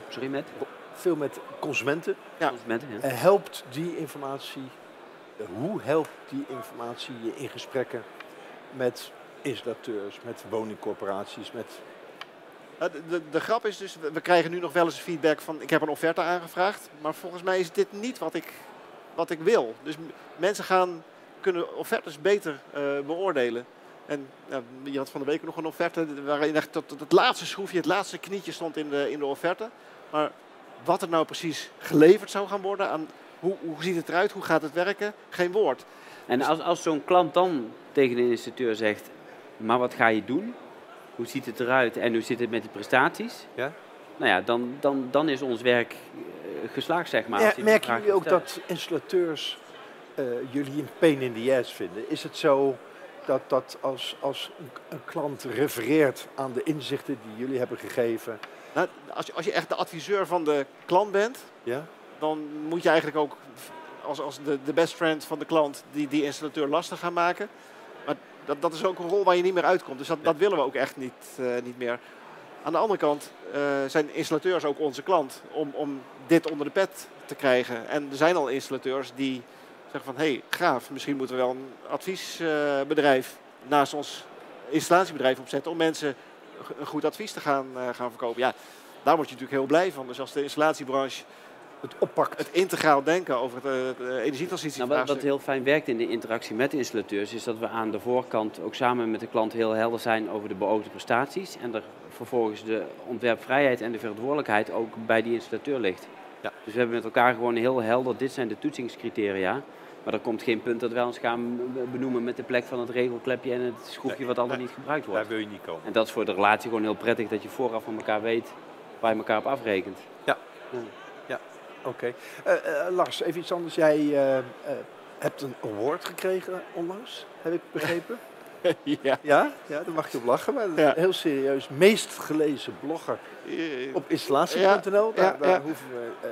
Sorry, met veel met consumenten. Ja. consumenten. Ja. Helpt die informatie, hoe helpt die informatie je in gesprekken met installateurs, met woningcorporaties, met... Nou, De, de, de grap is dus, we krijgen nu nog wel eens feedback van ik heb een offerte aangevraagd, maar volgens mij is dit niet wat ik, wat ik wil. Dus mensen gaan, kunnen offertes beter eh, beoordelen. En ja, je had van de week nog een offerte waarin echt tot, tot het laatste schroefje, het laatste knietje stond in de, in de offerte. Maar wat er nou precies geleverd zou gaan worden, aan hoe, hoe ziet het eruit, hoe gaat het werken, geen woord. En als, als zo'n klant dan tegen de installateur zegt, maar wat ga je doen? Hoe ziet het eruit en hoe zit het met die prestaties? Ja? Nou ja, dan, dan, dan is ons werk eh, geslaagd, zeg maar. die merken jullie ook dat installateurs eh, jullie een pain in the ass vinden? Is het zo dat, dat als, als een, een klant refereert aan de inzichten die jullie hebben gegeven, Nou, als, je, als je echt de adviseur van de klant bent, ja? dan moet je eigenlijk ook als, als de, de best friend van de klant die, die installateur lastig gaan maken. Dat, dat is ook een rol waar je niet meer uitkomt. Dus dat, dat willen we ook echt niet, eh, niet meer. Aan de andere kant eh, zijn installateurs ook onze klant om, om dit onder de pet te krijgen. En er zijn al installateurs die zeggen van hé, hey, gaaf, misschien moeten we wel een adviesbedrijf naast ons installatiebedrijf opzetten om mensen een goed advies te gaan, eh, gaan verkopen. Ja, daar word je natuurlijk heel blij van. Dus als de installatiebranche Het oppakt. het integraal denken over het uh, energietransitie. Nou, wat, wat heel fijn werkt in de interactie met de installateurs, is dat we aan de voorkant ook samen met de klant heel helder zijn over de beoogde prestaties. En er vervolgens de ontwerpvrijheid en de verantwoordelijkheid ook bij die installateur ligt. Ja. Dus we hebben met elkaar gewoon heel helder, dit zijn de toetsingscriteria. Maar er komt geen punt dat wij ons gaan benoemen met de plek van het regelklepje en het schroefje wat altijd niet gebruikt wordt. Daar wil je niet komen. En dat is voor de relatie gewoon heel prettig dat je vooraf van elkaar weet waar je elkaar op afrekent. Oké. Eh, eh, Lars, even iets anders. Jij eh, hebt een award gekregen onlangs, heb ik begrepen. <laughs> ja. ja? Ja, daar mag je op lachen. Maar Ja. heel serieus. Meest gelezen blogger op installatie.nl. Daar, Ja, daar hoeven we...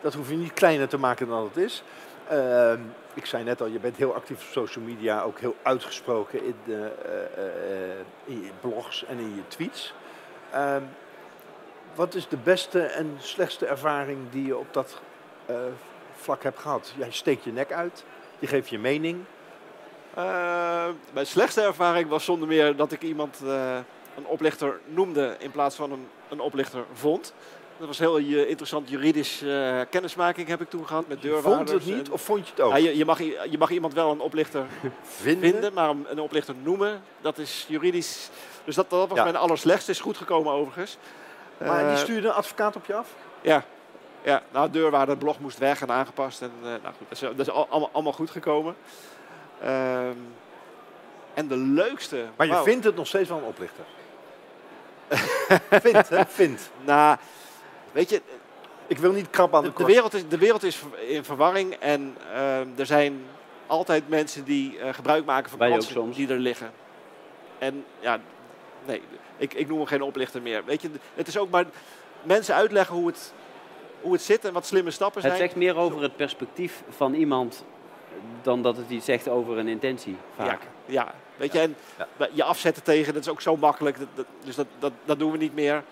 dat hoef je niet kleiner te maken dan het is. Ehm, ik zei net al, je bent heel actief op social media, ook heel uitgesproken in, de, in je blogs en in je tweets. Wat is de beste en slechtste ervaring die je op dat eh, vlak hebt gehad? Jij steekt je nek uit, je geeft je mening. Eh, mijn slechtste ervaring was zonder meer dat ik iemand eh, een oplichter noemde in plaats van een, een oplichter vond. Dat was heel interessant juridisch kennismaking heb ik toen gehad met deurwaarders. Vond het niet en- of vond je het ook? Ja, je, je, mag, je mag iemand wel een oplichter <laughs> Vinden? vinden, maar een, een oplichter noemen, dat is juridisch. Dus dat, dat was Ja. mijn allerslechtste. Is goed gekomen overigens. Maar Eh, die stuurde een advocaat op je af? ja. Ja, nou, deurwaarder, het blog moest weg en aangepast. En, eh, nou goed, dat is, dat is al- allemaal, allemaal goed gekomen. Ehm, en de leukste... Maar je vindt het nog steeds wel een oplichter? vindt, hè? Vindt. Nou, weet je, Ik wil niet krap aan de de, de, wereld, is, de wereld is in verwarring. En ehm, er zijn altijd mensen die eh, gebruik maken van kansen die er liggen. En ja, nee, ik, ik noem hem geen oplichter meer. Weet je, het is ook maar mensen uitleggen hoe het, hoe het zit en wat slimme stappen Het zijn. zegt meer over het perspectief van iemand dan dat het iets zegt over een intentie, vaak. Ja, ja. weet je, en Ja. je afzetten tegen, dat is ook zo makkelijk. Dat, dat- dus dat, dat, dat doen we niet meer.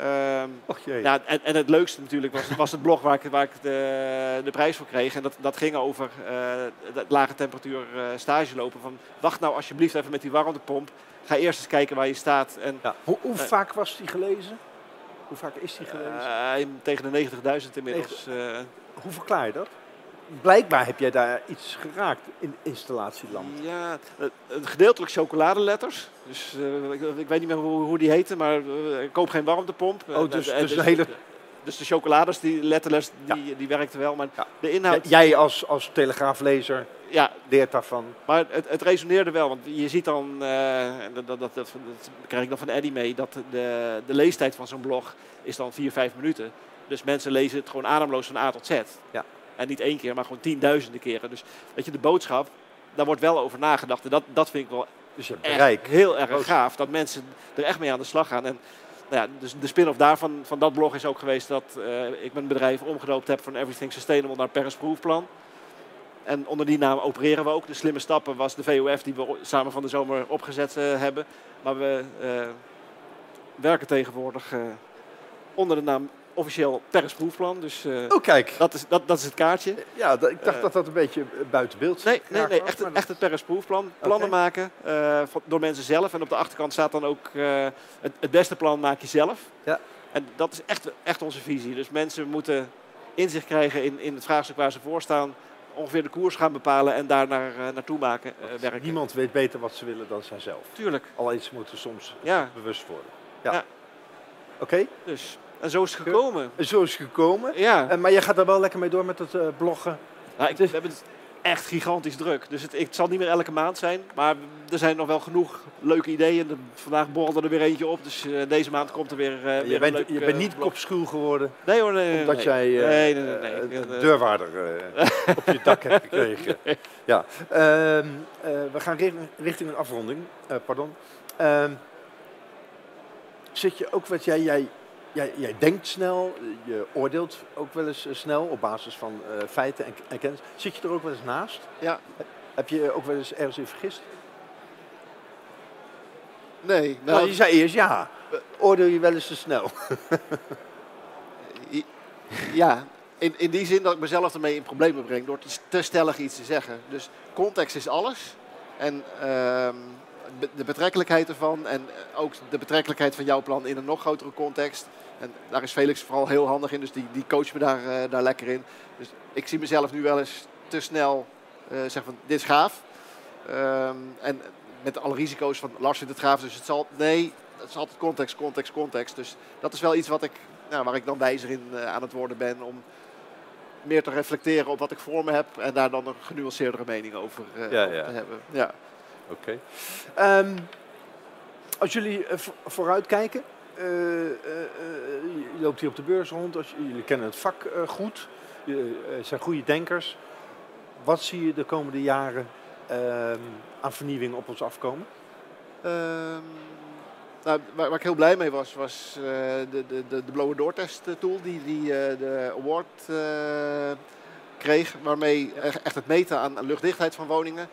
Ehm, Och jee. ja, en, en het leukste natuurlijk was, was het blog waar ik, waar ik de, de prijs voor kreeg. En dat, dat ging over eh, het lage temperatuur eh, stage lopen. Van, wacht nou alsjeblieft even met die warmtepomp. Ga eerst eens kijken waar je staat. En Ja. Hoe, hoe Eh. vaak was die gelezen? Hoe vaak is die gelezen? eh, tegen de 90.000 inmiddels. eh, Hoe verklaar je dat? Blijkbaar heb jij daar iets geraakt in installatieland. Ja, het- het gedeeltelijk chocoladeletters. Dus eh, ik, ik weet niet meer hoe, hoe die heten, maar eh, ik koop geen warmtepomp. Oh, Eh, dus- eh, dus een hele- Dus de chocolades, die letterles, die, die werkten wel. Maar Ja. de inhoud, Jij als, als telegraaflezer ja, leert daarvan. maar het, het resoneerde wel. Want je ziet dan, eh, dat, dat, dat, dat krijg ik dan van Eddie mee, dat de, de leestijd van zo'n blog is dan 4, 5 minuten. Dus mensen lezen het gewoon ademloos van A tot Z. Ja. En niet één keer, maar gewoon tienduizenden keren. Dus weet je, de boodschap, daar wordt wel over nagedacht. En dat, dat vind ik wel Dus echt heel erg gaaf. Dat mensen er echt mee aan de slag gaan. En nou ja, dus de spin-off daarvan, van dat blog is ook geweest dat eh, ik mijn bedrijf omgedoopt heb van Everything Sustainable naar Paris Proof Plan. En onder die naam opereren we ook. De slimme stappen was de VOF die we samen van de zomer opgezet eh, hebben. Maar we eh, werken tegenwoordig onder de naam officieel Paris Proof Plan. Dus eh, Oh, kijk. dat, is, dat, dat is het kaartje. Ja, dat- ik dacht Eh. dat dat een beetje eh, buiten beeld Nee, nee, nee was, echt, het- dat- echt het Paris Proefplan. Plannen maken van- door mensen zelf. En op de achterkant staat dan ook het, het beste plan maak je zelf. Ja. En dat is echt, echt onze visie. Dus mensen moeten inzicht krijgen in, in het vraagstuk waar ze voor staan. Ongeveer de koers gaan bepalen en daar naar, naartoe maken, werken. Niemand weet beter wat ze willen dan zijzelf. Tuurlijk, Alleen ze moeten soms ja. bewust worden. Ja. Ja. Oké, Dus, en zo is het gekomen. en zo is het gekomen. Ja, Eh, maar jij gaat er wel lekker mee door met het eh, bloggen. nou, ik, we hebben het echt gigantisch druk. Dus het, het zal niet meer elke maand zijn. Maar er zijn nog wel genoeg leuke ideeën. De- Vandaag borrelde er weer eentje op. Dus eh, deze maand komt er weer, weer je een bent, leuk, je bent niet kopschuw geworden Nee hoor, nee, omdat nee. jij nee, nee, deurwaarder <laughs> op je dak hebt gekregen. Ja. Ehm, eh, we gaan ri- richting een afronding. Pardon. Ehm, zit je ook wat jij, jij, jij, jij denkt snel, je oordeelt ook wel eens eh, snel op basis van eh, feiten en, en kennis. Zit je er ook wel eens naast? Ja. Heb je ook wel eens ergens in vergist? nee, Nou, nou, je zei eerst ja. Oordeel je wel eens te snel? <laughs> ja, in, in die zin dat ik mezelf ermee in problemen breng door te, te stellig iets te zeggen. Dus context is alles. En ehm, de betrekkelijkheid ervan en eh, ook de betrekkelijkheid van jouw plan in een nog grotere context. En daar is Felix vooral heel handig in, dus die, die coacht me daar, eh, daar lekker in. Dus ik zie mezelf nu wel eens te snel eh zeggen van dit is gaaf. Ehm, en met alle risico's van Lars vindt het gaaf, dus het zal... Nee, het is altijd context, context, context. Dus dat is wel iets wat ik, nou, waar ik dan wijzer in aan het worden ben om meer te reflecteren op wat ik voor me heb en daar dan een genuanceerdere mening over, Ja, over ja. te hebben. Ja. Oké. Ehm, als jullie eh, vo- vooruitkijken, eh, eh, eh, je loopt hier op de beurs rond, als, je- jullie kennen het vak eh, goed, je zijn goede denkers. Wat zie je de komende jaren ehm, aan vernieuwing op ons afkomen? Ehm, Nou, waar, waar ik heel blij mee was, was eh, de, de, de, de blower door test tool die, die eh, de award eh, kreeg. Waarmee echt het meten aan aan luchtdichtheid van woningen.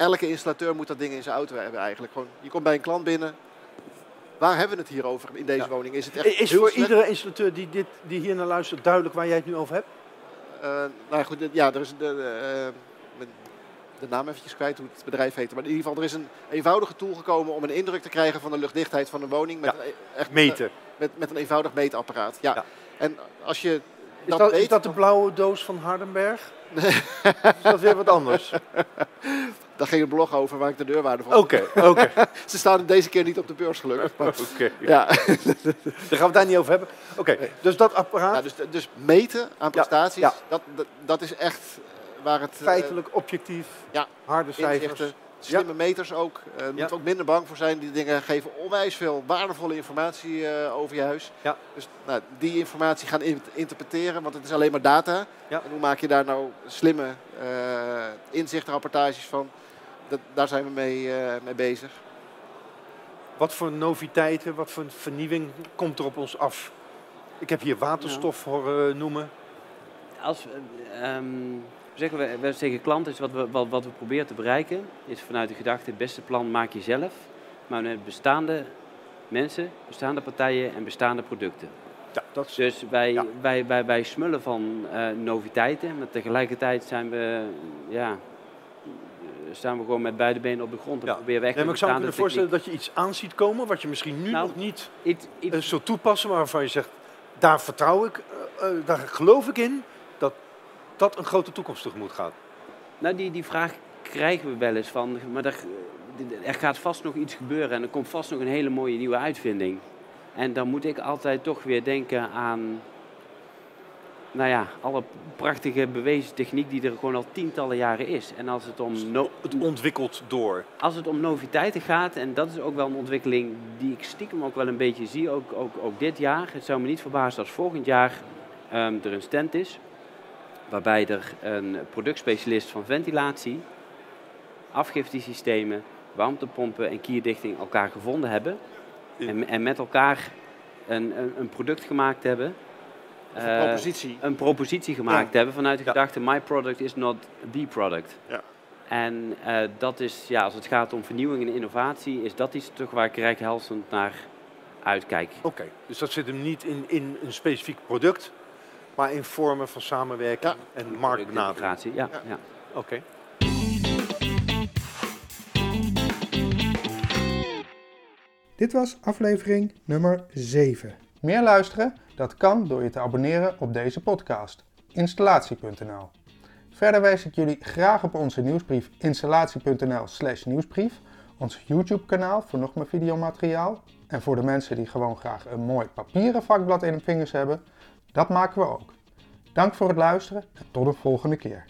Elke installateur moet dat ding in zijn auto hebben eigenlijk. Gewoon, je komt bij een klant binnen. Waar hebben we het hier over in deze Ja. woning? Is het echt Is voor slecht? iedere installateur die, dit, die hier naar luistert duidelijk waar jij het nu over hebt? Eh, nou ja, goed, ja, er is de, de, eh, de naam eventjes kwijt hoe het bedrijf heet. Maar in ieder geval, er is een eenvoudige tool gekomen om een indruk te krijgen van de luchtdichtheid van een woning. Met, Ja, een, e- echt, Meten. Met, met een eenvoudig meetapparaat. Ja. Ja. En als je Is dat, dat, weet, is dat de blauwe doos van Hardenberg? <laughs> is dat weer wat anders? <laughs> daar ging een blog over waar ik de deurwaarde van. Oké, oké. <laughs> Ze staan deze keer niet op de beurs gelukkig. <laughs> Oké. ja. Daar gaan we het daar niet over hebben. Oké, dus dat apparaat, Ja, dus, dus meten aan prestaties, ja. Dat, dat, dat is echt waar het... eh, feitelijk, objectief, ja, harde cijfers. inzichten, slimme meters ook. Eh Er Ja. moet ook minder bang voor zijn. Die dingen geven onwijs veel waardevolle informatie eh, over je huis. Ja. Dus nou, die informatie gaan in- interpreteren, want het is alleen maar data. Ja. En hoe maak je daar nou slimme eh inzichtrapportages van? Dat, daar zijn we mee, eh, mee bezig. Wat voor noviteiten, wat voor vernieuwing komt er op ons af? Ik heb hier waterstof horen noemen. Als we, ehm, zeggen we, we zeggen klanten, is wat we, wat, wat we proberen te bereiken, is vanuit de gedachte, het beste plan maak je zelf, maar met bestaande mensen, bestaande partijen en bestaande producten. Ja, dat is... Dus wij, Ja. wij, wij, wij smullen van eh, noviteiten, maar tegelijkertijd zijn we, ja, staan we gewoon met beide benen op de grond en Ja. proberen we echt Nee, maar ik zou me kunnen voorstellen dat je iets aan ziet komen wat je misschien nu Nou, nog niet iets, eh, zult toepassen, maar waarvan je zegt, daar vertrouw ik, eh, eh, daar geloof ik in, dat dat een grote toekomst tegemoet gaat. Nou, die, die vraag krijgen we wel eens van, maar er, er gaat vast nog iets gebeuren en er komt vast nog een hele mooie nieuwe uitvinding. En dan moet ik altijd toch weer denken aan, nou ja, alle prachtige bewezen techniek die er gewoon al tientallen jaren is. En als het om, no- Het ontwikkelt door. als het om noviteiten gaat, en dat is ook wel een ontwikkeling die ik stiekem ook wel een beetje zie, ook, ook, ook dit jaar. Het zou me niet verbazen als volgend jaar ehm, er een stand is, waarbij er een productspecialist van ventilatie, afgiftesystemen, warmtepompen en kierdichting elkaar gevonden hebben. En, en met elkaar een, een, een product gemaakt hebben. Een eh, propositie. een propositie gemaakt hebben vanuit de Ja. gedachte: my product is not the product. Ja. En eh, dat is, ja, als het gaat om vernieuwing en innovatie, is dat iets toch waar ik rijkhalsend naar uitkijk. Oké, dus dat zit hem niet in, in een specifiek product, maar in vormen van samenwerking Ja. en marktbenadering. Ja, Ja. ja. Oké. Dit was aflevering nummer 7. Meer luisteren? Dat kan door je te abonneren op deze podcast. Installatie.nl Verder wijs ik jullie graag op onze nieuwsbrief installatie.nl slash nieuwsbrief, ons YouTube kanaal voor nog meer videomateriaal en voor de mensen die gewoon graag een mooi papieren vakblad in hun vingers hebben, dat maken we ook. Dank voor het luisteren en tot de volgende keer.